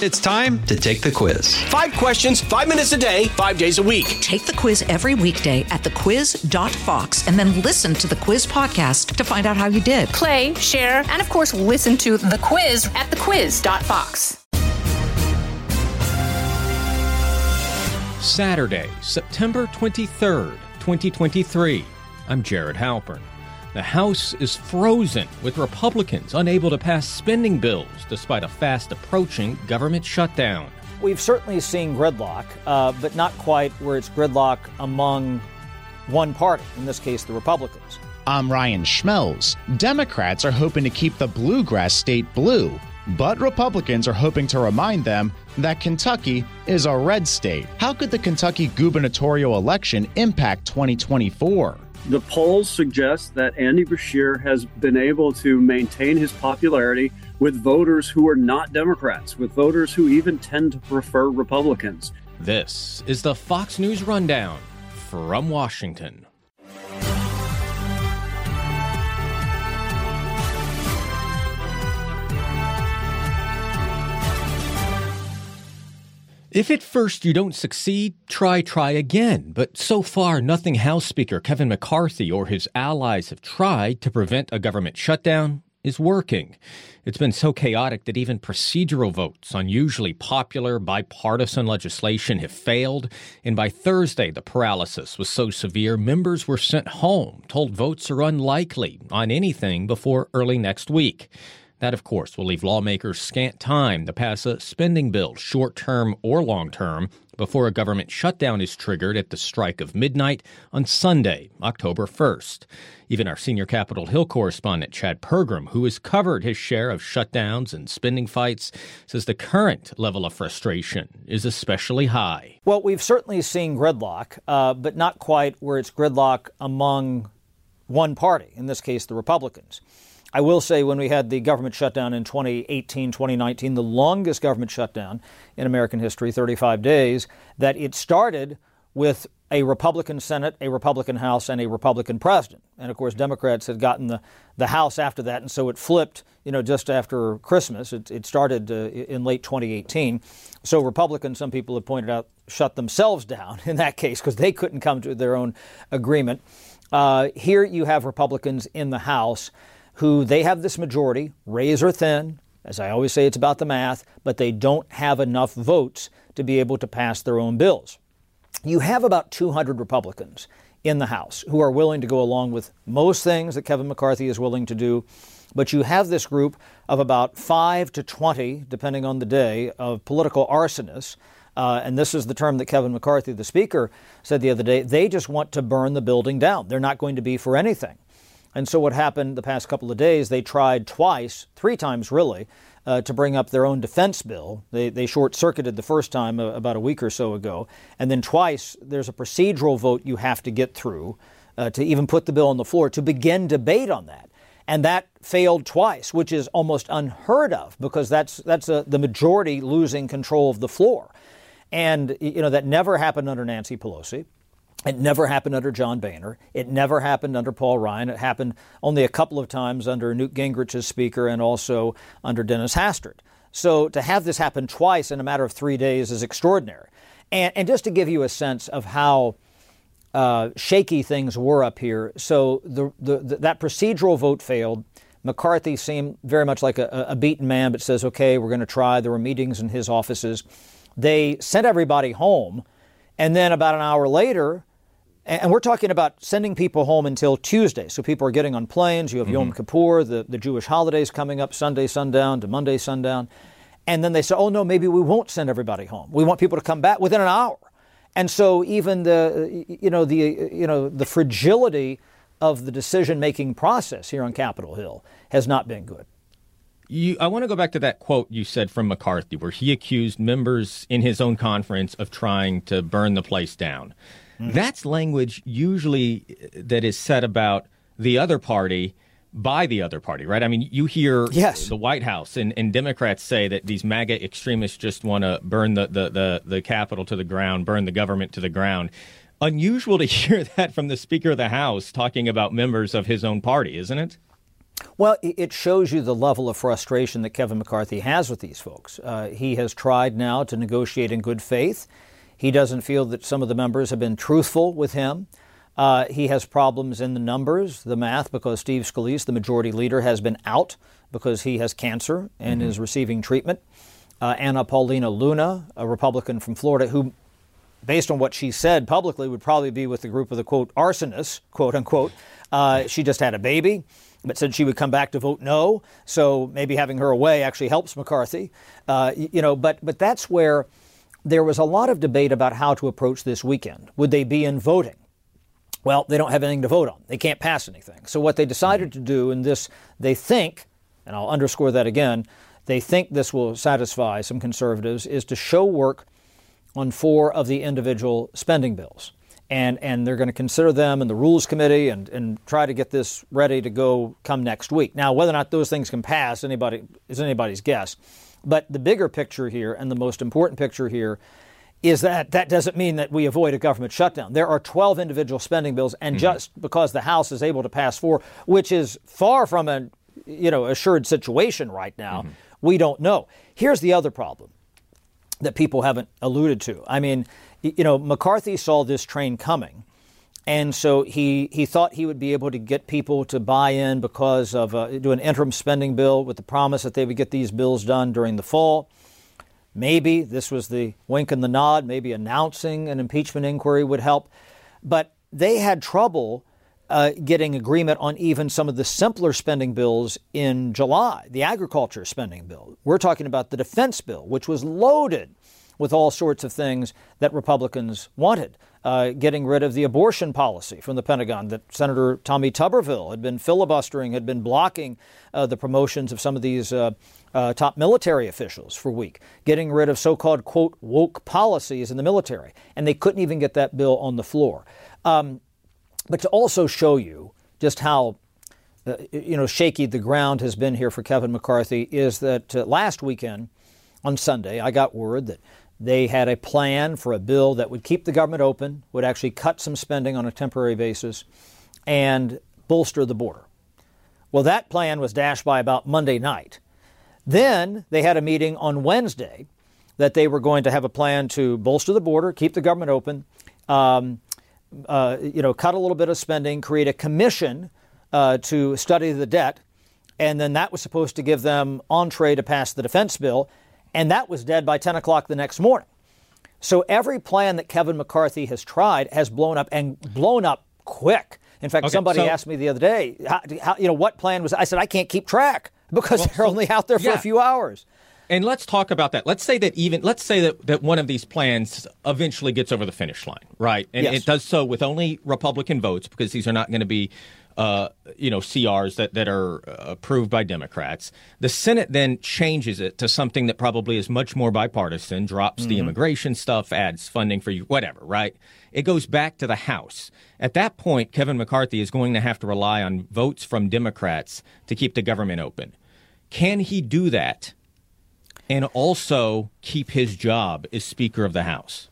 It's time to take the quiz. Five questions, five minutes a day, five days a week. Take the quiz every weekday at thequiz.fox and then listen to the quiz podcast to find out how you did. Play, share, and of course, listen to the quiz at thequiz.fox. Saturday, September 23rd, 2023. I'm Jared Halpern. The House is frozen, with Republicans unable to pass spending bills despite a fast approaching government shutdown. We've certainly seen gridlock, uh, but not quite where it's gridlock among one party, in this case, the Republicans. I'm Ryan Schmelz. Democrats are hoping to keep the bluegrass state blue, but Republicans are hoping to remind them that Kentucky is a red state. How could the Kentucky gubernatorial election impact 2024? The polls suggest that Andy Beshear has been able to maintain his popularity with voters who are not Democrats, with voters who even tend to prefer Republicans. This is the Fox News Rundown from Washington. If at first you don't succeed, try, try again. But so far, nothing House Speaker Kevin McCarthy or his allies have tried to prevent a government shutdown is working. It's been so chaotic that even procedural votes on usually popular bipartisan legislation have failed. And by Thursday, the paralysis was so severe, members were sent home, told votes are unlikely on anything before early next week. That, of course, will leave lawmakers scant time to pass a spending bill, short term or long term, before a government shutdown is triggered at the strike of midnight on Sunday, October 1st. Even our senior Capitol Hill correspondent, Chad Pergram, who has covered his share of shutdowns and spending fights, says the current level of frustration is especially high. Well, we've certainly seen gridlock, uh, but not quite where it's gridlock among one party, in this case, the Republicans. I will say when we had the government shutdown in 2018, 2019, the longest government shutdown in American history, 35 days, that it started with a Republican Senate, a Republican House, and a Republican president. And of course, Democrats had gotten the, the House after that, and so it flipped, you know, just after Christmas. It, it started uh, in late 2018. So Republicans, some people have pointed out, shut themselves down in that case because they couldn't come to their own agreement. Uh, here you have Republicans in the House who they have this majority, razor thin. As I always say, it's about the math, but they don't have enough votes to be able to pass their own bills. You have about 200 Republicans in the House who are willing to go along with most things that Kevin McCarthy is willing to do. But you have this group of about 5 to 20, depending on the day, of political arsonists. Uh, and this is the term that Kevin McCarthy, the Speaker, said the other day. They just want to burn the building down. They're not going to be for anything. And so, what happened the past couple of days, they tried twice, three times really, uh, to bring up their own defense bill. They, they short circuited the first time uh, about a week or so ago. And then twice, there's a procedural vote you have to get through uh, to even put the bill on the floor to begin debate on that. And that failed twice, which is almost unheard of because that's, that's a, the majority losing control of the floor. And, you know, that never happened under Nancy Pelosi. It never happened under John Boehner. It never happened under Paul Ryan. It happened only a couple of times under Newt Gingrich as Speaker and also under Dennis Hastert. So to have this happen twice in a matter of three days is extraordinary. And, and just to give you a sense of how uh, shaky things were up here, so the, the, the, that procedural vote failed. McCarthy seemed very much like a, a beaten man, but says, okay, we're going to try. There were meetings in his offices. They sent everybody home. And then about an hour later, and we're talking about sending people home until Tuesday. So people are getting on planes. You have mm-hmm. Yom Kippur, the, the Jewish holidays coming up, Sunday sundown to Monday sundown. And then they say, oh, no, maybe we won't send everybody home. We want people to come back within an hour. And so even the, you know, the, you know, the fragility of the decision-making process here on Capitol Hill has not been good. You, I want to go back to that quote you said from McCarthy, where he accused members in his own conference of trying to burn the place down. Mm-hmm. That's language usually that is said about the other party by the other party, right? I mean, you hear yes. the White House and, and Democrats say that these MAGA extremists just want to burn the, the, the, the Capitol to the ground, burn the government to the ground. Unusual to hear that from the Speaker of the House talking about members of his own party, isn't it? Well, it shows you the level of frustration that Kevin McCarthy has with these folks. Uh, he has tried now to negotiate in good faith. He doesn't feel that some of the members have been truthful with him. Uh, he has problems in the numbers, the math, because Steve Scalise, the majority leader, has been out because he has cancer and mm-hmm. is receiving treatment. Uh, Anna Paulina Luna, a Republican from Florida, who, based on what she said publicly, would probably be with the group of the quote arsonists, quote unquote. Uh, she just had a baby but said she would come back to vote no. So maybe having her away actually helps McCarthy. Uh, you know, but but that's where there was a lot of debate about how to approach this weekend. Would they be in voting? Well, they don't have anything to vote on. They can't pass anything. So what they decided to do in this, they think, and I'll underscore that again, they think this will satisfy some conservatives, is to show work on four of the individual spending bills and, and they're going to consider them in the Rules Committee and, and try to get this ready to go come next week. Now, whether or not those things can pass anybody is anybody's guess. But the bigger picture here and the most important picture here is that that doesn't mean that we avoid a government shutdown. There are 12 individual spending bills, and mm-hmm. just because the House is able to pass four, which is far from a you know assured situation right now, mm-hmm. we don't know. Here's the other problem that people haven't alluded to. I mean, you know, McCarthy saw this train coming. And so he, he thought he would be able to get people to buy in because of uh, do an interim spending bill with the promise that they would get these bills done during the fall. Maybe this was the wink and the nod. Maybe announcing an impeachment inquiry would help. But they had trouble uh, getting agreement on even some of the simpler spending bills in July, the agriculture spending bill. We're talking about the defense bill, which was loaded with all sorts of things that Republicans wanted. Uh, getting rid of the abortion policy from the Pentagon that Senator Tommy Tuberville had been filibustering, had been blocking uh, the promotions of some of these uh, uh top military officials for week. Getting rid of so called, quote, woke policies in the military. And they couldn't even get that bill on the floor. Um, but to also show you just how uh, you know shaky the ground has been here for Kevin McCarthy is that uh, last weekend on Sunday I got word that they had a plan for a bill that would keep the government open, would actually cut some spending on a temporary basis, and bolster the border. Well, that plan was dashed by about Monday night. Then they had a meeting on Wednesday that they were going to have a plan to bolster the border, keep the government open, um, uh, you know, cut a little bit of spending, create a commission uh, to study the debt, and then that was supposed to give them entree to pass the defense bill and that was dead by 10 o'clock the next morning. So every plan that Kevin McCarthy has tried has blown up and blown up quick. In fact, okay, somebody so, asked me the other day, how, how, you know, what plan was? I said I can't keep track because well, they're so, only out there for yeah. a few hours. And let's talk about that. Let's say that even let's say that, that one of these plans eventually gets over the finish line, right? And yes. it does so with only Republican votes because these are not going to be uh, you know, CRs that, that are approved by Democrats. The Senate then changes it to something that probably is much more bipartisan, drops mm-hmm. the immigration stuff, adds funding for you, whatever, right? It goes back to the House. At that point, Kevin McCarthy is going to have to rely on votes from Democrats to keep the government open. Can he do that and also keep his job as Speaker of the House?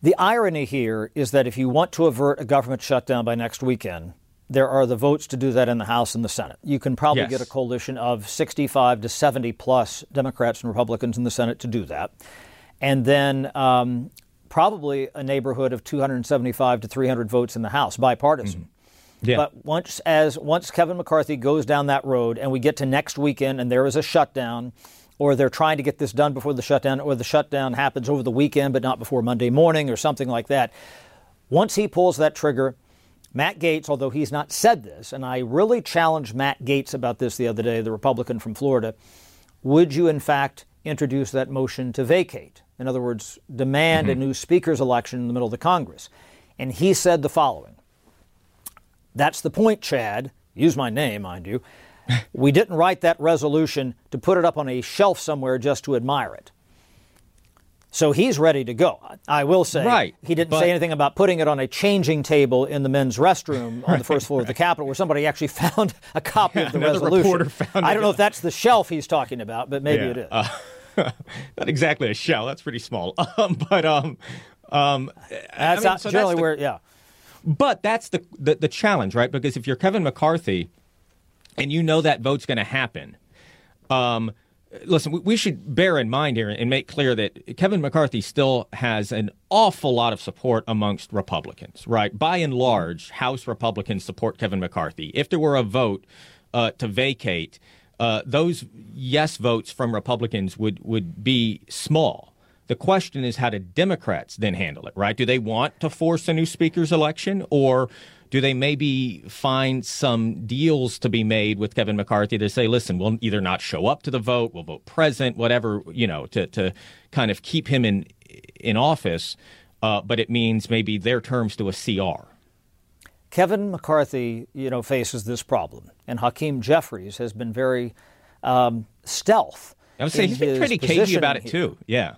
The irony here is that if you want to avert a government shutdown by next weekend, there are the votes to do that in the House and the Senate. You can probably yes. get a coalition of 65 to 70 plus Democrats and Republicans in the Senate to do that. And then um, probably a neighborhood of 275 to 300 votes in the House, bipartisan. Mm-hmm. Yeah. But once as once Kevin McCarthy goes down that road and we get to next weekend and there is a shutdown, or they're trying to get this done before the shutdown, or the shutdown happens over the weekend but not before Monday morning or something like that. Once he pulls that trigger, Matt Gaetz, although he's not said this, and I really challenged Matt Gaetz about this the other day, the Republican from Florida, would you in fact introduce that motion to vacate? In other words, demand mm-hmm. a new speaker's election in the middle of the Congress. And he said the following That's the point, Chad. Use my name, mind you. we didn't write that resolution to put it up on a shelf somewhere just to admire it. So he's ready to go. I will say, right, he didn't but, say anything about putting it on a changing table in the men's restroom on right, the first floor right. of the Capitol, where somebody actually found a copy of the resolution. I don't know if that's the shelf he's talking about, but maybe yeah. it is. Uh, not exactly a shell. That's pretty small. Um, but um, um, that's I mean, so generally that's the, where, yeah. But that's the, the the challenge, right? Because if you're Kevin McCarthy and you know that vote's going to happen. Um, listen, we should bear in mind here and make clear that Kevin McCarthy still has an awful lot of support amongst Republicans, right? By and large, House Republicans support Kevin McCarthy. If there were a vote uh, to vacate, uh, those yes votes from Republicans would, would be small. The question is how do Democrats then handle it, right? Do they want to force a new speaker's election or do they maybe find some deals to be made with Kevin McCarthy to say, listen, we'll either not show up to the vote, we'll vote present, whatever, you know, to, to kind of keep him in in office, uh, but it means maybe their terms to a CR. Kevin McCarthy, you know, faces this problem, and Hakeem Jeffries has been very um, stealth. I would say he's been pretty cagey about it too. Yeah.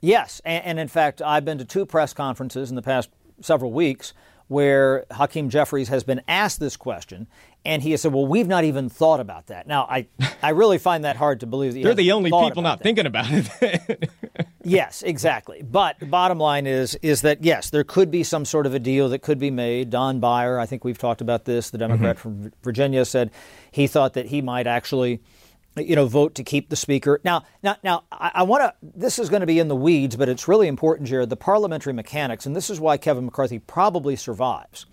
Yes, and, and in fact, I've been to two press conferences in the past several weeks where Hakeem Jeffries has been asked this question, and he has said, "Well, we've not even thought about that." Now, I I really find that hard to believe. That They're the only people not that. thinking about it. yes, exactly. But the bottom line is is that yes, there could be some sort of a deal that could be made. Don Beyer, I think we've talked about this. The Democrat mm-hmm. from Virginia said he thought that he might actually you know, vote to keep the speaker. Now, now, now, I, I want to. This is going to be in the weeds, but it's really important, Jared. The parliamentary mechanics, and this is why Kevin McCarthy probably survives.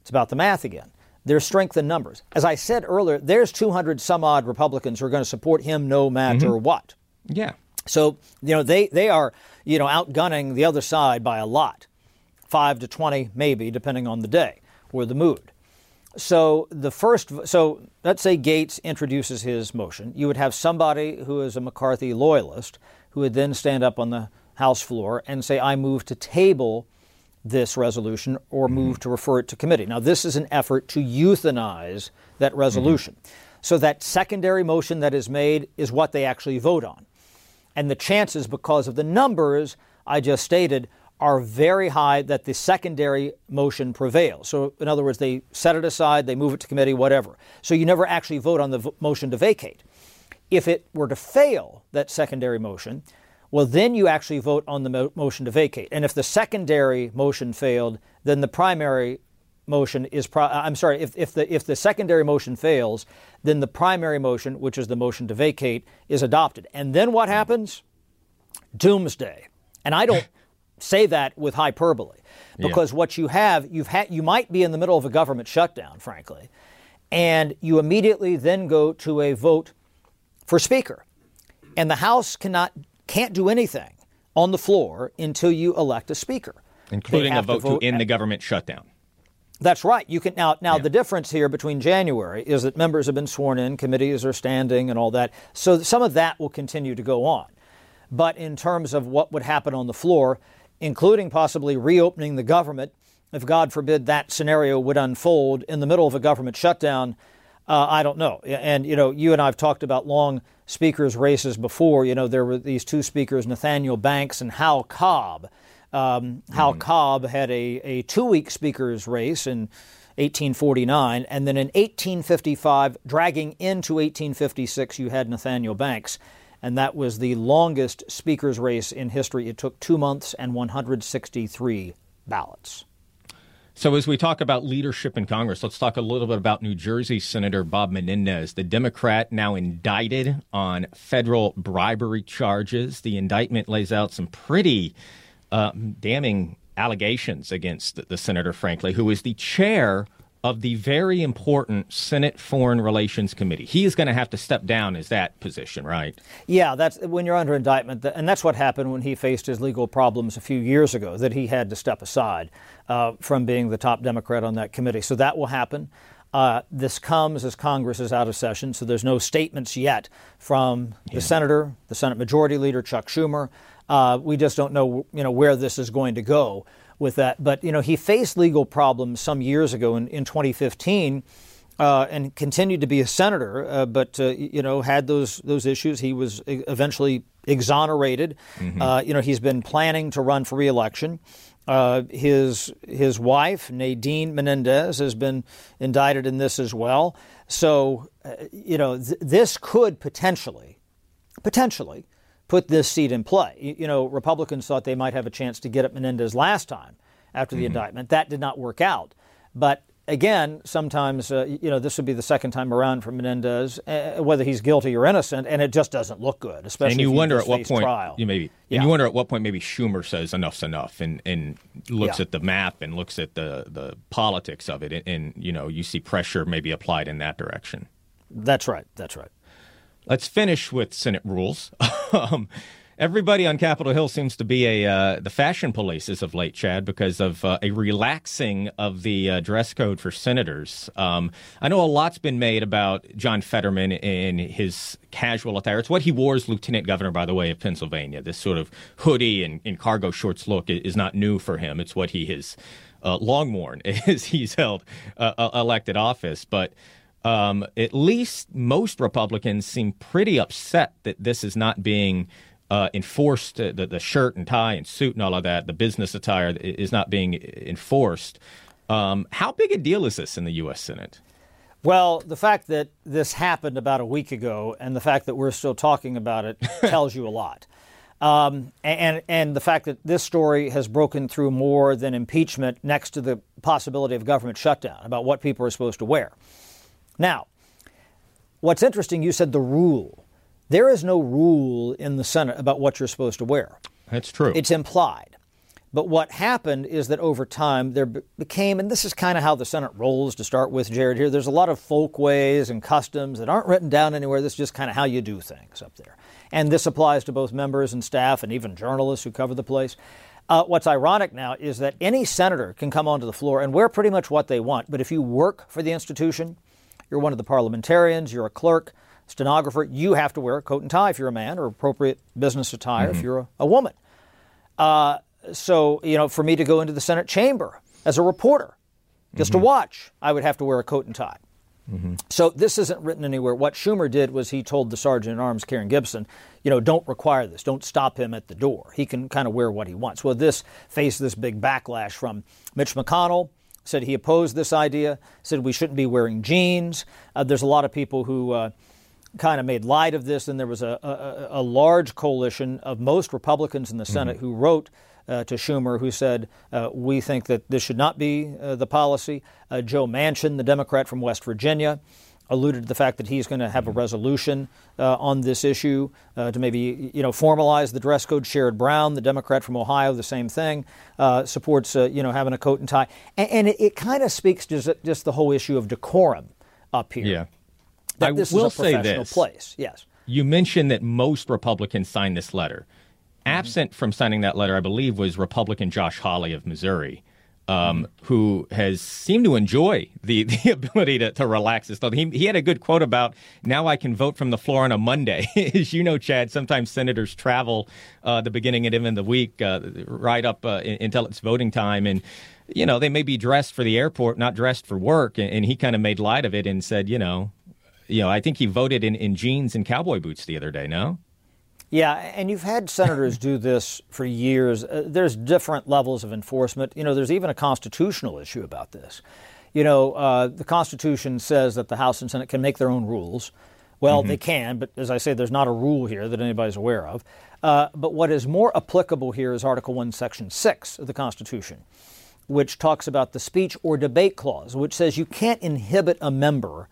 It's about the math again. There's strength in numbers. As I said earlier, there's 200 some odd Republicans who are going to support him no matter mm-hmm. what. Yeah. So you know they they are you know outgunning the other side by a lot, five to 20 maybe, depending on the day or the mood. So the first, so let's say Gaetz introduces his motion. You would have somebody who is a McCarthy loyalist who would then stand up on the House floor and say, "I move to table this resolution or mm-hmm. move to refer it to committee." Now, this is an effort to euthanize that resolution. Mm-hmm. So that secondary motion that is made is what they actually vote on, and the chances, because of the numbers I just stated, are very high that the secondary motion prevails. So, in other words, they set it aside, they move it to committee, whatever. So, you never actually vote on the v- motion to vacate. If it were to fail, that secondary motion, well, then you actually vote on the mo- motion to vacate. And if the secondary motion failed, then the primary motion is pro- uh, I'm sorry if, if the if the secondary motion fails then the primary motion which is the motion to vacate is adopted and then what happens doomsday and I don't say that with hyperbole because yeah. what you have you've had you might be in the middle of a government shutdown frankly and you immediately then go to a vote for speaker and the house cannot can't do anything on the floor until you elect a speaker including a vote to, vote to end the government shutdown that's right. You can now. Now yeah. the difference here between January is that members have been sworn in, committees are standing, and all that. So some of that will continue to go on. But in terms of what would happen on the floor, including possibly reopening the government if, God forbid, that scenario would unfold in the middle of a government shutdown. Uh, I don't know. And, you know, you and I have talked about long speakers races before. You know, there were these two speakers, Nathaniel Banks and Howell Cobb. Um, Howell mm. Cobb had a, a two week speakers race in 1849. And then in 1855, dragging into 1856, you had Nathaniel Banks and that was the longest speaker's race in history. It took two months and 163 ballots. So, as we talk about leadership in Congress, let's talk a little bit about New Jersey Senator Bob Menendez, the Democrat now indicted on federal bribery charges. The indictment lays out some pretty uh, damning allegations against the, the senator, frankly, who is the chair of the very important Senate Foreign Relations Committee. He is going to have to step down as that position, right? Yeah, that's when you're under indictment, and that's what happened when he faced his legal problems a few years ago. That he had to step aside uh, from being the top Democrat on that committee. So that will happen. Uh, this comes as Congress is out of session, so there's no statements yet from the yeah. senator, the Senate Majority Leader Chuck Schumer. Uh, we just don't know, you know, where this is going to go with that. But you know, he faced legal problems some years ago in, in 2015. Uh, and continued to be a senator, uh, but uh, you know had those those issues. He was eventually exonerated. Mm-hmm. Uh, you know he's been planning to run for reelection. Uh, his his wife Nadine Menendez has been indicted in this as well. So uh, you know th- this could potentially potentially put this seat in play. You, you, know, Republicans thought they might have a chance to get at Menendez last time after the mm-hmm. indictment. That did not work out. But again, sometimes uh, you know this would be the second time around for Menendez, uh, whether he's guilty or innocent, and it just doesn't look good. Especially and you wonder at what point trial. you maybe Yeah. and you wonder at what point maybe Schumer says enough's enough and and looks Yeah. at the map and looks at the the politics of it and, and you know you see pressure maybe applied in that direction. That's right. That's right. Let's finish with Senate rules. um, everybody on Capitol Hill seems to be a uh, the fashion police as of late, Chad, because of uh, a relaxing of the uh, dress code for senators. Um, I know a lot's been made about John Fetterman and his casual attire. It's what he wore as lieutenant governor, by the way, of Pennsylvania. This sort of hoodie and, and cargo shorts look is not new for him. It's what he has uh, long worn as he's held uh, uh, elected office, but um, at least most Republicans seem pretty upset that this is not being uh, enforced. Uh, the, the shirt and tie and suit and all of that, the business attire is not being enforced. Um, how big a deal is this in the U.S. Senate? Well, the fact that this happened about a week ago and the fact that we're still talking about it tells you a lot. Um, and, and the fact that this story has broken through more than impeachment next to the possibility of government shutdown about what people are supposed to wear. Now, what's interesting, you said the rule. There is no rule in the Senate about what you're supposed to wear. That's true. It's implied. But what happened is that over time there became, and this is kind of how the Senate rolls to start with, Jared, here, there's a lot of folkways and customs that aren't written down anywhere. This is just kind of how you do things up there. And this applies to both members and staff and even journalists who cover the place. Uh, what's ironic now is that any senator can come onto the floor and wear pretty much what they want. But if you work for the institution, you're one of the parliamentarians, you're a clerk, stenographer, you have to wear a coat and tie if you're a man, or appropriate business attire if mm-hmm. you're a, a woman. Uh, so, you know, for me to go into the Senate chamber as a reporter, just to mm-hmm. watch, I would have to wear a coat and tie. Mm-hmm. So this isn't written anywhere. What Schumer did was he told the sergeant at arms, Karen Gibson, you know, don't require this. Don't stop him at the door. He can kind of wear what he wants. Well, this faced this big backlash from Mitch McConnell. Said he opposed this idea. Said we shouldn't be wearing jeans. Uh, there's a lot of people who. Uh, kind of made light of this, and there was a, a, a large coalition of most Republicans in the Senate who wrote uh, to Schumer, who said, uh, We think that this should not be uh, the policy. Uh, Joe Manchin, the Democrat from West Virginia, alluded to the fact that he's going to have a resolution uh, on this issue uh, to maybe you know formalize the dress code. Sherrod Brown, the Democrat from Ohio, the same thing, uh, supports uh, you know having a coat and tie, and, and it, it kind of speaks to just, just the whole issue of decorum up here. yeah. That I this will is a say professional this. place. Yes. You mentioned that most Republicans signed this letter. Absent from signing that letter, I believe, was Republican Josh Hawley of Missouri, um, who has seemed to enjoy the, the ability to, to relax his thought. He, he had a good quote about now I can vote from the floor on a Monday. As you know, Chad, sometimes senators travel uh, the beginning and end of the week uh, right up uh, until it's voting time. And, you know, they may be dressed for the airport, not dressed for work. And, and he kind of made light of it and said, you know, you know, I think he voted in, in jeans and cowboy boots the other day, no? Yeah, and you've had senators do this for years. Uh, there's different levels of enforcement. You know, there's even a constitutional issue about this. You know, uh, the Constitution says that the House and Senate can make their own rules. Well, they can, but as I say, there's not a rule here that anybody's aware of. Uh, but what is more applicable here is Article 1, Section 6 of the Constitution, which talks about the speech or debate clause, which says you can't inhibit a member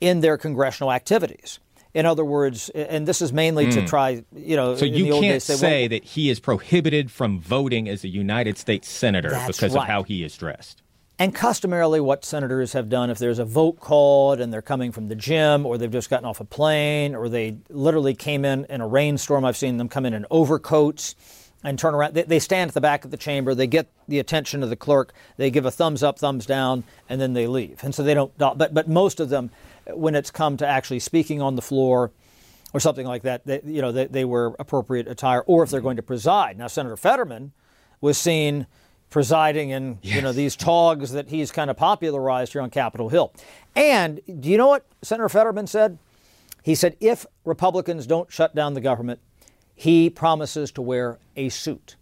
in their congressional activities. In other words, and this is mainly to try, you know, Hmm. So in you the old can't days, say well, that he is prohibited from voting as a United States senator because right. of how he is dressed. And customarily, what senators have done, if there's a vote called and they're coming from the gym, or they've just gotten off a plane, or they literally came in in a rainstorm, I've seen them come in in overcoats and turn around. They, they stand at the back of the chamber, they get the attention of the clerk, they give a thumbs up, thumbs down, and then they leave. And so they don't. But but most of them, when it's come to actually speaking on the floor, or something like that, they, you know, they, they wear appropriate attire, or if they're going to preside. Now, Senator Fetterman was seen presiding in you know these togs that he's kind of popularized here on Capitol Hill. And do you know what Senator Fetterman said? He said if Republicans don't shut down the government, he promises to wear a suit.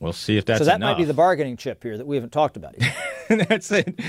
We'll see if that's so that enough. might be the bargaining chip here that we haven't talked about yet. that's it.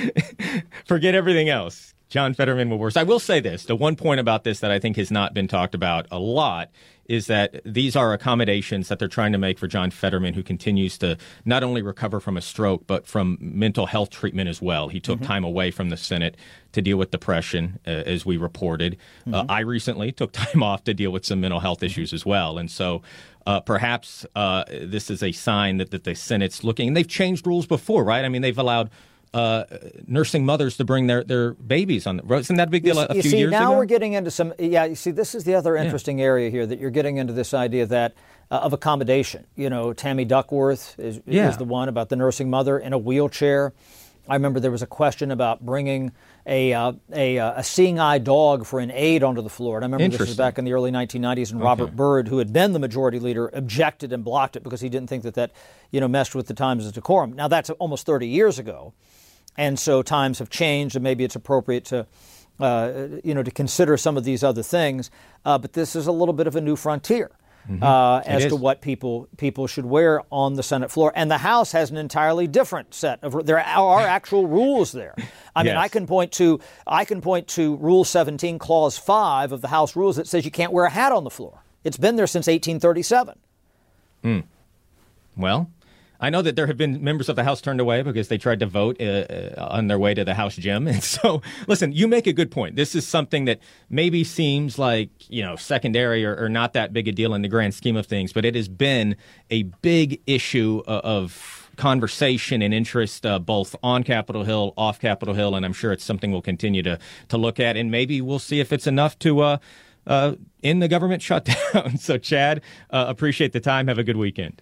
Forget everything else. John Fetterman will worse. I will say this: the one point about this that I think has not been talked about a lot is that these are accommodations that they're trying to make for John Fetterman, who continues to not only recover from a stroke, but from mental health treatment as well. He took mm-hmm. time away from the Senate to deal with depression, uh, as we reported. Mm-hmm. Uh, I recently took time off to deal with some mental health issues as well. And so uh, perhaps uh, this is a sign that, that the Senate's looking, and they've changed rules before, right? I mean, they've allowed uh, nursing mothers to bring their, their babies on. The, isn't that a big deal? You, a you few see, years now ago? we're getting into some. Yeah, you see, this is the other interesting yeah. area here that you're getting into this idea that uh, of accommodation. You know, Tammy Duckworth is, yeah. is the one about the nursing mother in a wheelchair. I remember there was a question about bringing a, uh, a, uh, a, seeing eye dog for an aide onto the floor. And I remember this was back in the early 1990s, and okay. Robert Byrd, who had been the majority leader, objected and blocked it because he didn't think that that you know messed with the times of decorum. Now that's almost 30 years ago, and so times have changed, and maybe it's appropriate to. Uh, you know, to consider some of these other things, uh, but this is a little bit of a new frontier. Mm-hmm. Uh, as to what people people should wear on the Senate floor. And the House has an entirely different set of there are actual rules there. I yes. mean, I can point to I can point to Rule 17, Clause 5 of the House rules that says you can't wear a hat on the floor. It's been there since 1837. Mm. Well, I know that there have been members of the House turned away because they tried to vote uh, uh, on their way to the House gym. And so, listen, you make a good point. This is something that maybe seems like, you know, secondary or, or not that big a deal in the grand scheme of things, but it has been a big issue of conversation and interest uh, both on Capitol Hill, off Capitol Hill, and I'm sure it's something we'll continue to, to look at. And maybe we'll see if it's enough to uh, uh, end the government shutdown. so, Chad, uh, appreciate the time. Have a good weekend.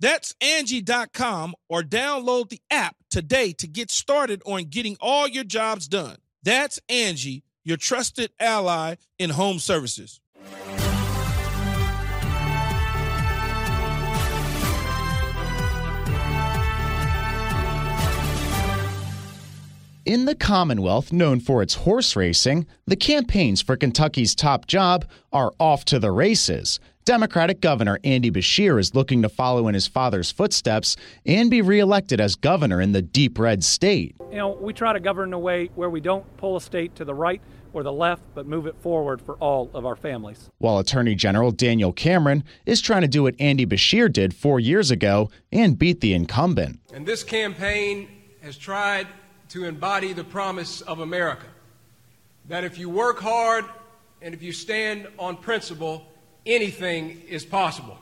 That's Angie.com or download the app today to get started on getting all your jobs done. That's Angie, your trusted ally in home services. In the Commonwealth, known for its horse racing, the campaigns for Kentucky's top job are off to the races. Democratic Governor Andy Beshear is looking to follow in his father's footsteps and be reelected as governor in the deep red state. You know, we try to govern in a way where we don't pull a state to the right or the left, but move it forward for all of our families. While Attorney General Daniel Cameron is trying to do what Andy Beshear did four years ago and beat the incumbent. And this campaign has tried to embody the promise of America that if you work hard and if you stand on principle, anything is possible.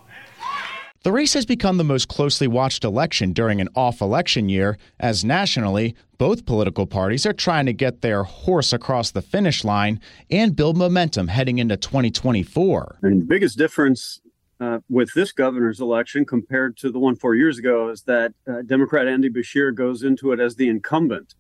The race has become the most closely watched election during an off election year, as nationally, both political parties are trying to get their horse across the finish line and build momentum heading into 2024. And the biggest difference uh, with this governor's election compared to the one four years ago is that uh, Democrat Andy Beshear goes into it as the incumbent.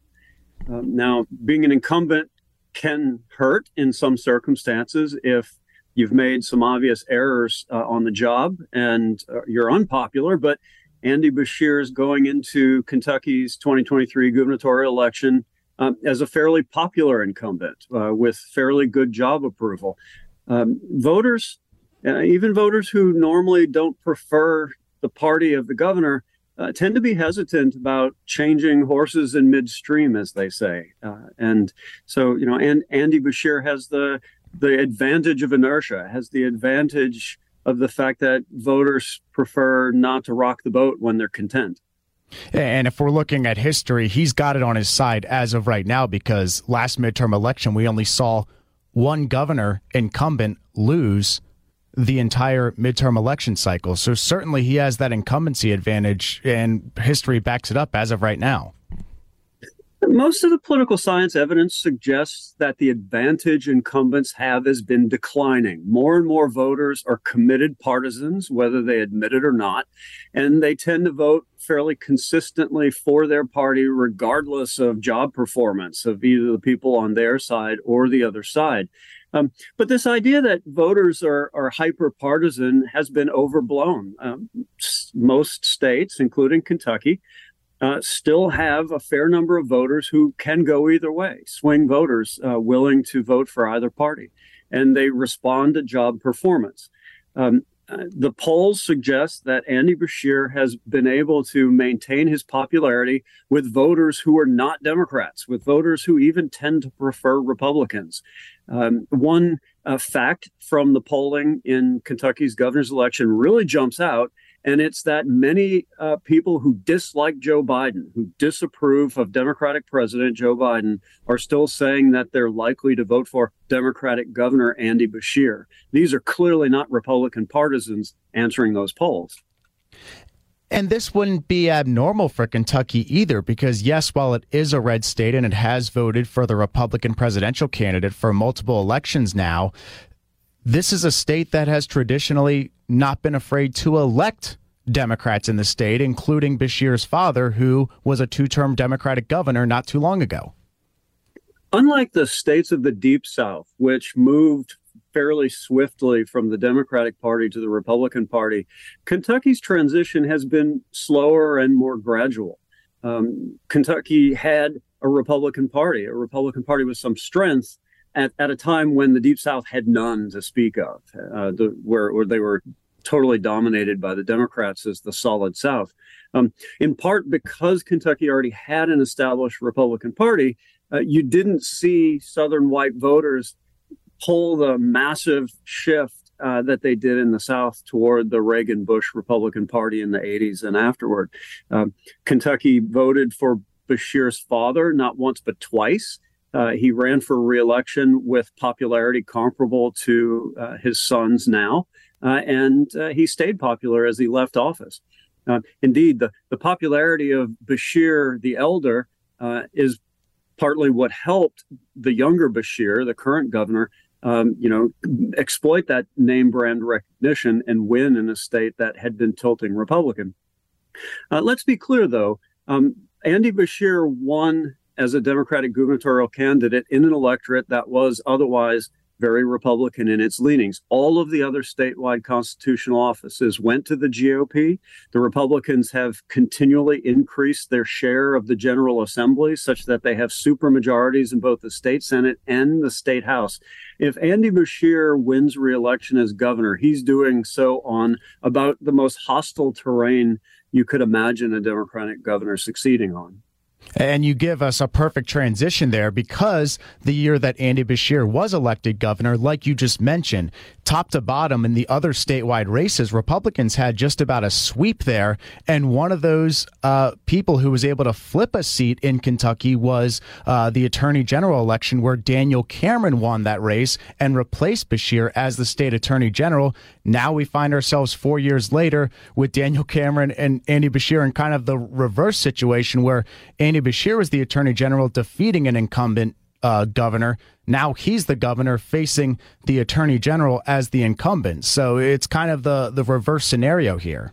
Um, now, being an incumbent can hurt in some circumstances if you've made some obvious errors uh, on the job and uh, you're unpopular, but Andy Beshear is going into Kentucky's 2023 gubernatorial election um, as a fairly popular incumbent uh, with fairly good job approval. Um, voters uh, even voters who normally don't prefer the party of the governor uh, tend to be hesitant about changing horses in midstream, as they say. Uh, and so, you know, and Andy Beshear has the the advantage of inertia, has the advantage of the fact that voters prefer not to rock the boat when they're content. And if we're looking at history, he's got it on his side as of right now because last midterm election, we only saw one governor incumbent lose the entire midterm election cycle. So certainly he has that incumbency advantage, and history backs it up as of right now. Most of the political science evidence suggests that the advantage incumbents have has been declining. More and more voters are committed partisans, whether they admit it or not, and they tend to vote fairly consistently for their party, regardless of job performance of either the people on their side or the other side. Um, but this idea that voters are, are hyper partisan has been overblown. Um, most states, including Kentucky, uh, still have a fair number of voters who can go either way, swing voters uh, willing to vote for either party, and they respond to job performance. Um, the polls suggest that Andy Beshear has been able to maintain his popularity with voters who are not Democrats, with voters who even tend to prefer Republicans. Um, one uh, fact from the polling in Kentucky's governor's election really jumps out and it's that many uh, people who dislike Joe Biden, who disapprove of Democratic President Joe Biden, are still saying that they're likely to vote for Democratic Governor Andy Beshear. These are clearly not Republican partisans answering those polls. And this wouldn't be abnormal for Kentucky either, because yes, while it is a red state and it has voted for the Republican presidential candidate for multiple elections now, this is a state that has traditionally not been afraid to elect Democrats in the state, including Beshear's father, who was a two term Democratic governor not too long ago. Unlike the states of the Deep South, which moved fairly swiftly from the Democratic Party to the Republican Party, Kentucky's transition has been slower and more gradual. Um, Kentucky had a Republican Party, a Republican Party with some strength, at, at a time when the Deep South had none to speak of, uh, the, where, where they were totally dominated by the Democrats as the solid South. Um, in part because Kentucky already had an established Republican Party, uh, you didn't see Southern white voters pull the massive shift uh, that they did in the South toward the Reagan Bush Republican Party in the 80s and afterward. Um, Kentucky voted for Beshear's father not once but twice. Uh, he ran for reelection with popularity comparable to uh, his son's now, uh, and uh, he stayed popular as he left office. Uh, indeed, the, the popularity of Beshear the elder uh, is partly what helped the younger Beshear, the current governor, um, you know, exploit that name brand recognition and win in a state that had been tilting Republican. let's be clear, though. Um, Andy Beshear won as a Democratic gubernatorial candidate in an electorate that was otherwise very Republican in its leanings. All of the other statewide constitutional offices went to the GOP. The Republicans have continually increased their share of the General Assembly such that they have supermajorities in both the state Senate and the state House. If Andy Beshear wins reelection as governor, he's doing so on about the most hostile terrain you could imagine a Democratic governor succeeding on. And you give us a perfect transition there because the year that Andy Beshear was elected governor, like you just mentioned, top to bottom in the other statewide races, Republicans had just about a sweep there. And one of those uh, people who was able to flip a seat in Kentucky was uh, the attorney general election, where Daniel Cameron won that race and replaced Beshear as the state attorney general. Now we find ourselves four years later with Daniel Cameron and Andy Beshear in kind of the reverse situation where Andy Beshear was the attorney general defeating an incumbent uh, governor. Now he's the governor facing the attorney general as the incumbent. So it's kind of the, the reverse scenario here.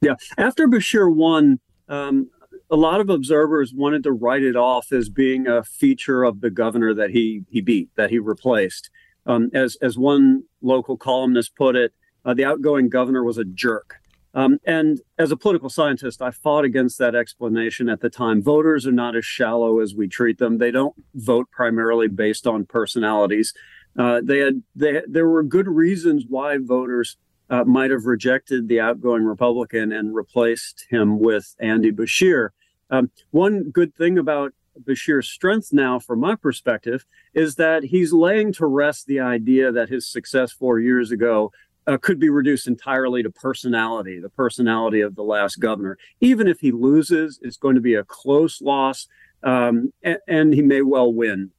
Yeah. After Beshear won, um, a lot of observers wanted to write it off as being a feature of the governor that he, he beat, that he replaced. Um, as as one local columnist put it, uh, the outgoing governor was a jerk. Um, and as a political scientist, I fought against that explanation at the time. Voters are not as shallow as we treat them. They don't vote primarily based on personalities. Uh, they had they, there were good reasons why voters uh, might have rejected the outgoing Republican and replaced him with Andy Beshear. Um, one good thing about Beshear's strength now, from my perspective, is that he's laying to rest the idea that his success four years ago uh, could be reduced entirely to personality, the personality of the last governor. Even if he loses, it's going to be a close loss, um, and, and he may well win.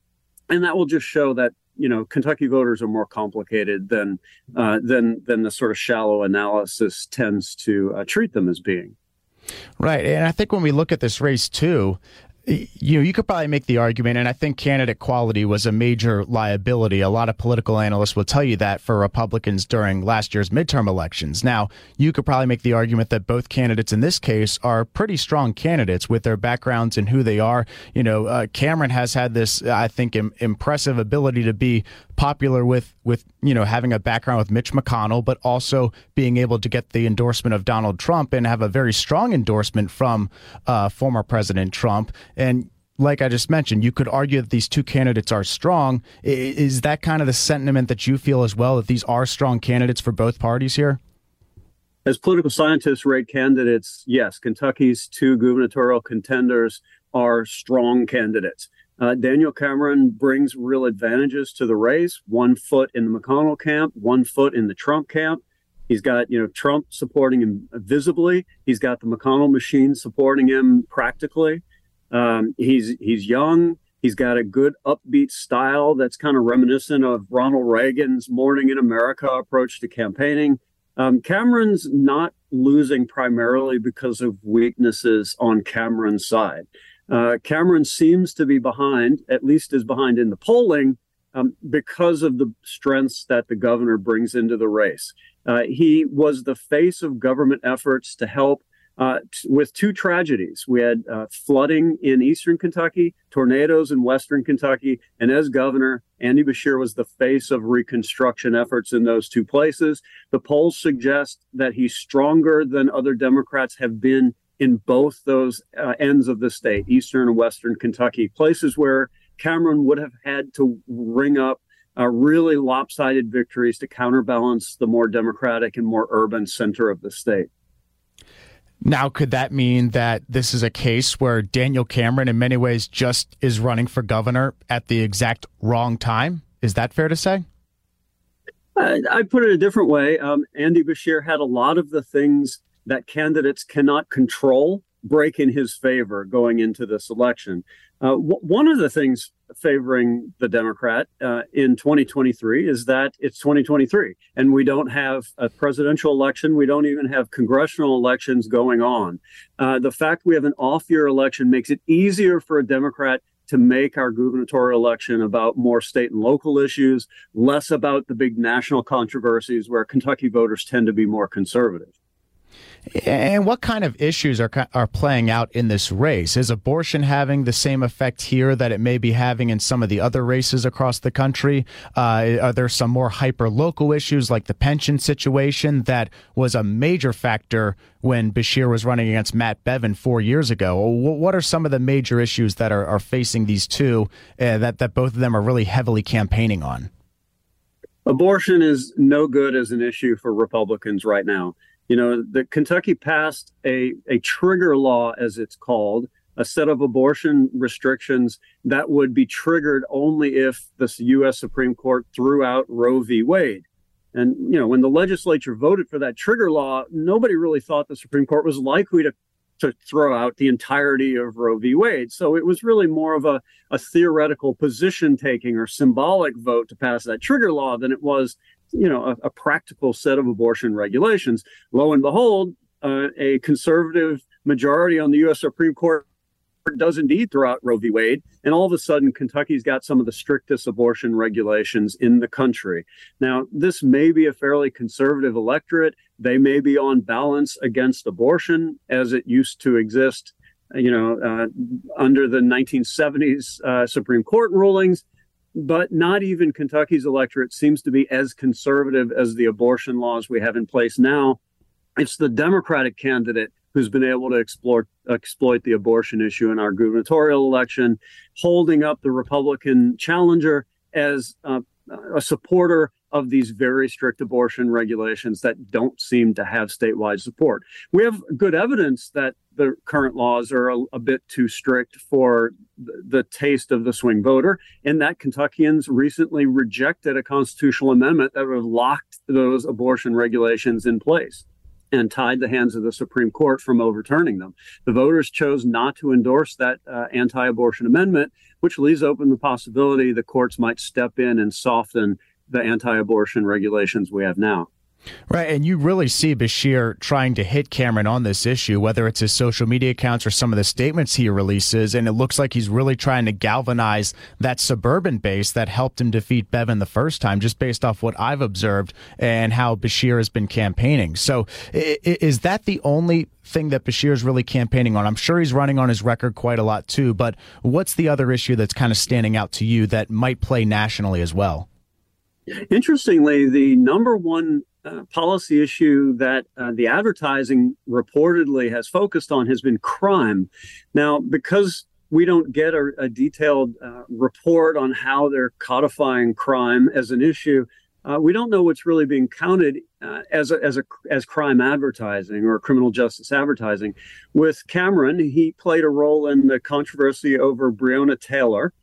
And that will just show that you know Kentucky voters are more complicated than uh, than than the sort of shallow analysis tends to uh, treat them as being. Right, and I think when we look at this race too, you know, you could probably make the argument, and I think candidate quality was a major liability. A lot of political analysts will tell you that for Republicans during last year's midterm elections. Now, you could probably make the argument that both candidates in this case are pretty strong candidates with their backgrounds and who they are. You know, uh, Cameron has had this, I think, Im- impressive ability to be popular with with you know having a background with Mitch McConnell, but also being able to get the endorsement of Donald Trump and have a very strong endorsement from uh, former President Trump. And like I just mentioned, you could argue that these two candidates are strong. Is that kind of the sentiment that you feel as well that these are strong candidates for both parties here? As political scientists rate candidates, yes, Kentucky's two gubernatorial contenders are strong candidates. Uh, Daniel Cameron brings real advantages to the race. One foot in the McConnell camp, one foot in the Trump camp. He's got you know Trump supporting him visibly. He's got the McConnell machine supporting him practically. Um, he's he's young. He's got a good upbeat style that's kind of reminiscent of Ronald Reagan's "Morning in America" approach to campaigning. Um, Cameron's not losing primarily because of weaknesses on Cameron's side. Uh, Cameron seems to be behind, at least is behind in the polling, um, because of the strengths that the governor brings into the race. Uh, he was the face of government efforts to help uh, t- with two tragedies. We had uh, flooding in eastern Kentucky, tornadoes in western Kentucky, and as governor, Andy Beshear was the face of reconstruction efforts in those two places. The polls suggest that he's stronger than other Democrats have been in both those uh, ends of the state, eastern and western Kentucky, places where Cameron would have had to ring up uh, really lopsided victories to counterbalance the more democratic and more urban center of the state. Now, could that mean that this is a case where Daniel Cameron, in many ways, just is running for governor at the exact wrong time? Is that fair to say? I, put it a different way. Um, Andy Beshear had a lot of the things that candidates cannot control break in his favor going into this election. Uh, w- one of the things favoring the Democrat uh, in 2023 is that it's 2023 and we don't have a presidential election. We don't even have congressional elections going on. Uh, the fact we have an off year election makes it easier for a Democrat to make our gubernatorial election about more state and local issues, less about the big national controversies where Kentucky voters tend to be more conservative. And what kind of issues are are playing out in this race? Is abortion having the same effect here that it may be having in some of the other races across the country? Uh, are there some more hyper local issues like the pension situation that was a major factor when Beshear was running against Matt Bevin four years ago? What are some of the major issues that are, are facing these two uh, that that both of them are really heavily campaigning on? Abortion is no good as an issue for Republicans right now. You know, the Kentucky passed a, a trigger law, as it's called, a set of abortion restrictions that would be triggered only if the U.S. Supreme Court threw out Roe v. Wade. And, you know, when the legislature voted for that trigger law, nobody really thought the Supreme Court was likely to, to throw out the entirety of Roe v. Wade. So it was really more of a, a theoretical position taking or symbolic vote to pass that trigger law than it was you know, a, a practical set of abortion regulations. Lo and behold, uh, a conservative majority on the U.S. Supreme Court does indeed throw out Roe v. Wade, and all of a sudden, Kentucky's got some of the strictest abortion regulations in the country. Now, this may be a fairly conservative electorate. They may be on balance against abortion as it used to exist, you know, uh, under the 1970s uh, Supreme Court rulings but not even Kentucky's electorate seems to be as conservative as the abortion laws we have in place now. It's the Democratic candidate who's been able to explore, exploit the abortion issue in our gubernatorial election, holding up the Republican challenger as uh, a supporter of these very strict abortion regulations that don't seem to have statewide support. We have good evidence that the current laws are a, a bit too strict for the, taste of the swing voter, and that Kentuckians recently rejected a constitutional amendment that would have locked those abortion regulations in place and tied the hands of the Supreme Court from overturning them. The voters chose not to endorse that uh, anti abortion amendment, which leaves open the possibility the courts might step in and soften the anti abortion regulations we have now. Right, and you really see Beshear trying to hit Cameron on this issue, whether it's his social media accounts or some of the statements he releases, and it looks like he's really trying to galvanize that suburban base that helped him defeat Bevin the first time, just based off what I've observed and how Beshear has been campaigning. So, is that the only thing that Beshear is really campaigning on? I'm sure he's running on his record quite a lot too, but what's the other issue that's kind of standing out to you that might play nationally as well? Interestingly, the number one uh, policy issue that uh, the advertising reportedly has focused on has been crime. Now, because we don't get a, a detailed uh, report on how they're codifying crime as an issue, uh, we don't know what's really being counted uh, as a, as a as crime advertising or criminal justice advertising. With Cameron, he played a role in the controversy over Breonna Taylor,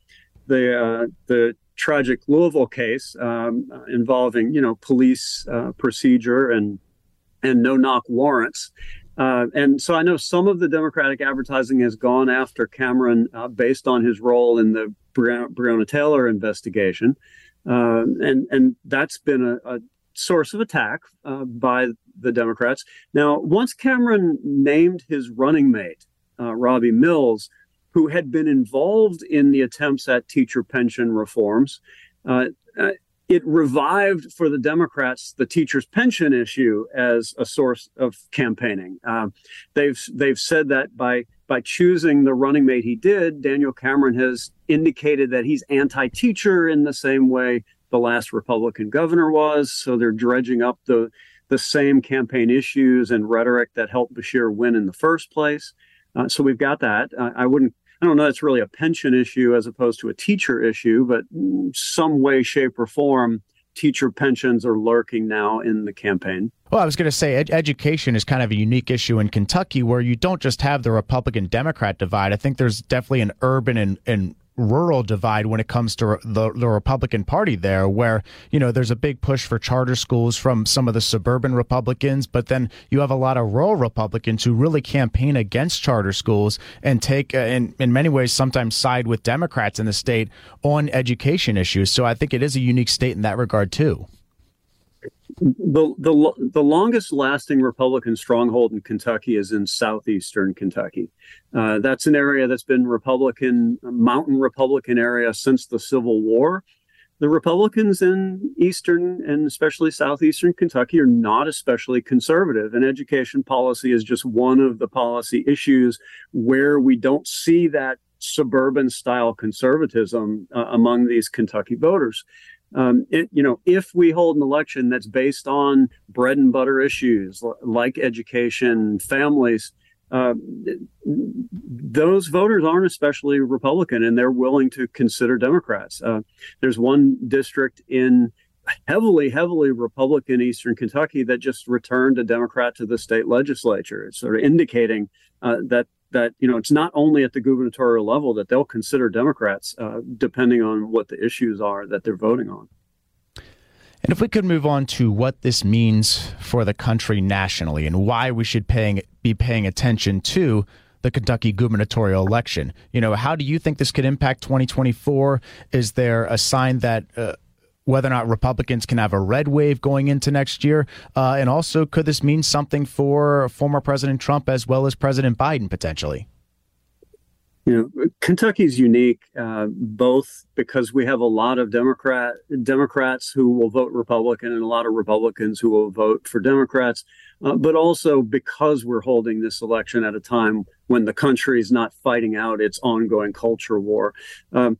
the the tragic Louisville case um, uh, involving, you know, police uh, procedure and and no knock warrants. Uh, and so I know some of the Democratic advertising has gone after Cameron uh, based on his role in the Breonna Taylor investigation, uh, and and that's been a, a source of attack uh, by the Democrats. Now, once Cameron named his running mate, Robby Mills, who had been involved in the attempts at teacher pension reforms. Uh, uh, it revived for the Democrats the teachers' pension issue as a source of campaigning. Uh, they've they've said that by by choosing the running mate he did, Daniel Cameron has indicated that he's anti-teacher in the same way the last Republican governor was. So they're dredging up the the same campaign issues and rhetoric that helped Beshear win in the first place. Uh, so we've got that. Uh, I wouldn't I don't know it's really a pension issue as opposed to a teacher issue, but some way, shape, or form, teacher pensions are lurking now in the campaign. Well, I was going to say ed- education is kind of a unique issue in Kentucky where you don't just have the Republican Democrat divide. I think there's definitely an urban and, and rural divide when it comes to the, the Republican Party there, where, you know, there's a big push for charter schools from some of the suburban Republicans, but then you have a lot of rural Republicans who really campaign against charter schools and take, uh, in, in many ways, sometimes side with Democrats in the state on education issues. So I think it is a unique state in that regard, too the the the longest lasting Republican stronghold in Kentucky is in southeastern Kentucky. Uh, that's an area that's been Republican, mountain Republican area since the Civil War. The Republicans in eastern and especially southeastern Kentucky are not especially conservative, and education policy is just one of the policy issues where we don't see that suburban style conservatism uh, among these Kentucky voters um, it, you know, if we hold an election that's based on bread and butter issues like education, families, uh, those voters aren't especially Republican, and they're willing to consider Democrats. Uh, there's one district in heavily, heavily Republican Eastern Kentucky that just returned a Democrat to the state legislature. It's sort of indicating uh, that that you know it's not only at the gubernatorial level that they'll consider Democrats, uh, depending on what the issues are that they're voting on. And if we could move on to what this means for the country nationally and why we should paying, be paying attention to the Kentucky gubernatorial election. You know, how do you think this could impact 2024? Is there a sign that uh, whether or not Republicans can have a red wave going into next year? Uh, and also, could this mean something for former President Trump as well as President Biden potentially? You know, Kentucky's unique, uh, both because we have a lot of Democrat Democrats who will vote Republican and a lot of Republicans who will vote for Democrats, uh, but also because we're holding this election at a time when the country is not fighting out its ongoing culture war. Um,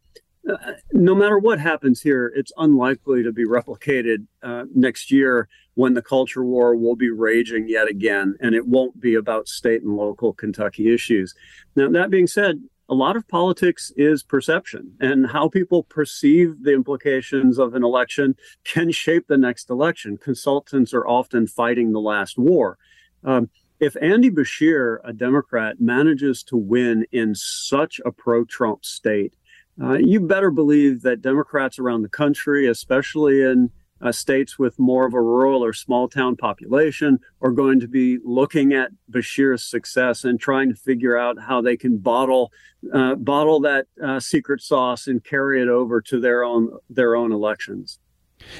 no matter what happens here, it's unlikely to be replicated uh, next year when the culture war will be raging yet again, and it won't be about state and local Kentucky issues. Now, that being said, a lot of politics is perception, and how people perceive the implications of an election can shape the next election. Consultants are often fighting the last war. Um, if Andy Beshear, a Democrat, manages to win in such a pro Trump state, uh, you better believe that Democrats around the country, especially in uh, states with more of a rural or small town population are going to be looking at Beshear's success and trying to figure out how they can bottle uh, bottle that uh, secret sauce and carry it over to their own their own elections.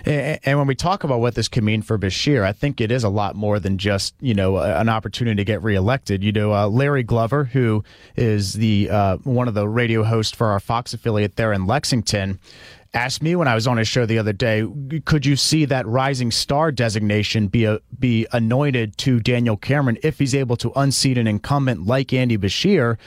And when we talk about what this could mean for Beshear, I think it is a lot more than just you know an opportunity to get reelected. You know, uh, Larry Glover, who is the uh, one of the radio hosts for our Fox affiliate there in Lexington, asked me when I was on his show the other day, could you see that rising star designation be a, be anointed to Daniel Cameron if he's able to unseat an incumbent like Andy Beshear?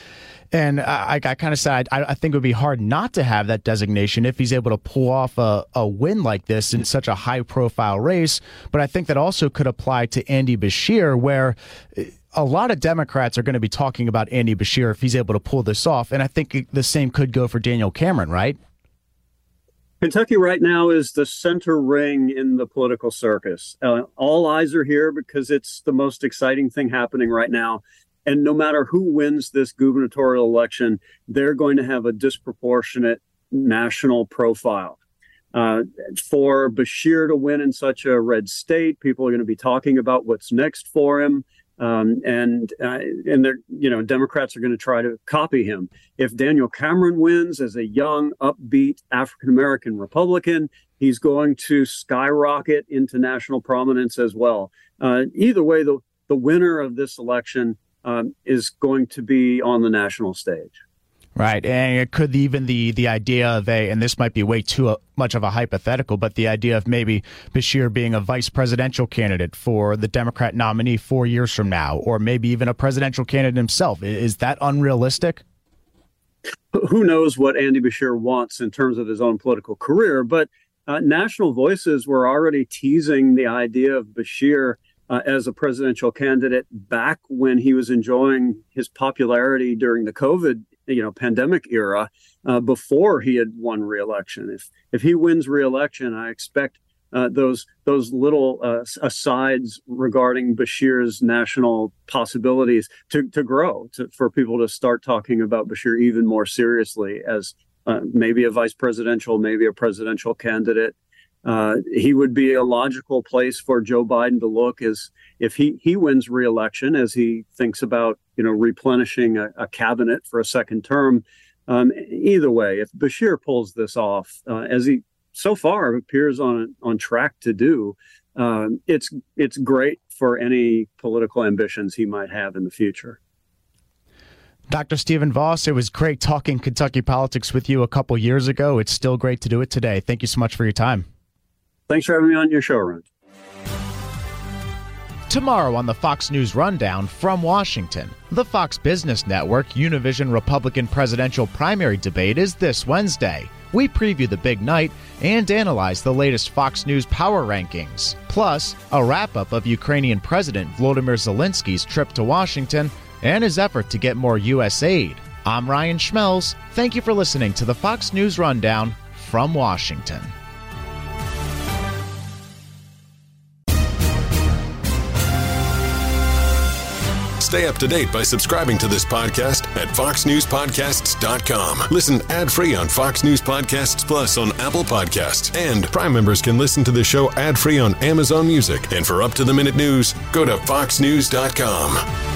And I, I kind of said I, I, think it would be hard not to have that designation if he's able to pull off a, a win like this in such a high profile race. But I think that also could apply to Andy Beshear, where a lot of Democrats are going to be talking about Andy Beshear if he's able to pull this off. And I think the same could go for Daniel Cameron, right? Kentucky right now is the center ring in the political circus. Uh, all eyes are here because it's the most exciting thing happening right now. And no matter who wins this gubernatorial election, they're going to have a disproportionate national profile. Uh, for Beshear to win in such a red state, people are going to be talking about what's next for him. Um, and uh, and they're you know Democrats are going to try to copy him. If Daniel Cameron wins as a young, upbeat African American Republican, he's going to skyrocket into national prominence as well. Uh, either way, the the winner of this election um, is going to be on the national stage. Right, and it could even the the idea of a, and this might be way too uh, much of a hypothetical, but the idea of maybe Beshear being a vice presidential candidate for the Democrat nominee four years from now, or maybe even a presidential candidate himself, is that unrealistic? Who knows what Andy Beshear wants in terms of his own political career? But uh, national voices were already teasing the idea of Beshear uh, as a presidential candidate back when he was enjoying his popularity during the COVID you know pandemic era uh, before he had won re-election. If if he wins re-election, I expect uh, those those little uh, asides regarding Beshear's national possibilities to to grow, to, for people to start talking about Beshear even more seriously as uh, maybe a vice presidential, maybe a presidential candidate. Uh, he would be a logical place for Joe Biden to look as if he he wins re-election, as he thinks about you know replenishing a, a cabinet for a second term. Um, either way, if Beshear pulls this off, uh, as he so far appears on on track to do, um, it's it's great for any political ambitions he might have in the future. Dr. Stephen Voss, it was great talking Kentucky politics with you a couple years ago. It's still great to do it today. Thank you so much for your time. Thanks for having me on your show, Ron. Tomorrow on the Fox News Rundown from Washington, the Fox Business Network Univision Republican presidential primary debate is this Wednesday. We preview the big night and analyze the latest Fox News power rankings. Plus, a wrap up of Ukrainian President Volodymyr Zelensky's trip to Washington and his effort to get more U.S. aid. I'm Ryan Schmelz. Thank you for listening to the Fox News Rundown from Washington. Stay up to date by subscribing to this podcast at foxnewspodcasts.com. Listen ad-free on Fox News Podcasts Plus on Apple Podcasts. And Prime members can listen to the show ad-free on Amazon Music. And for up-to-the-minute news, go to foxnews.com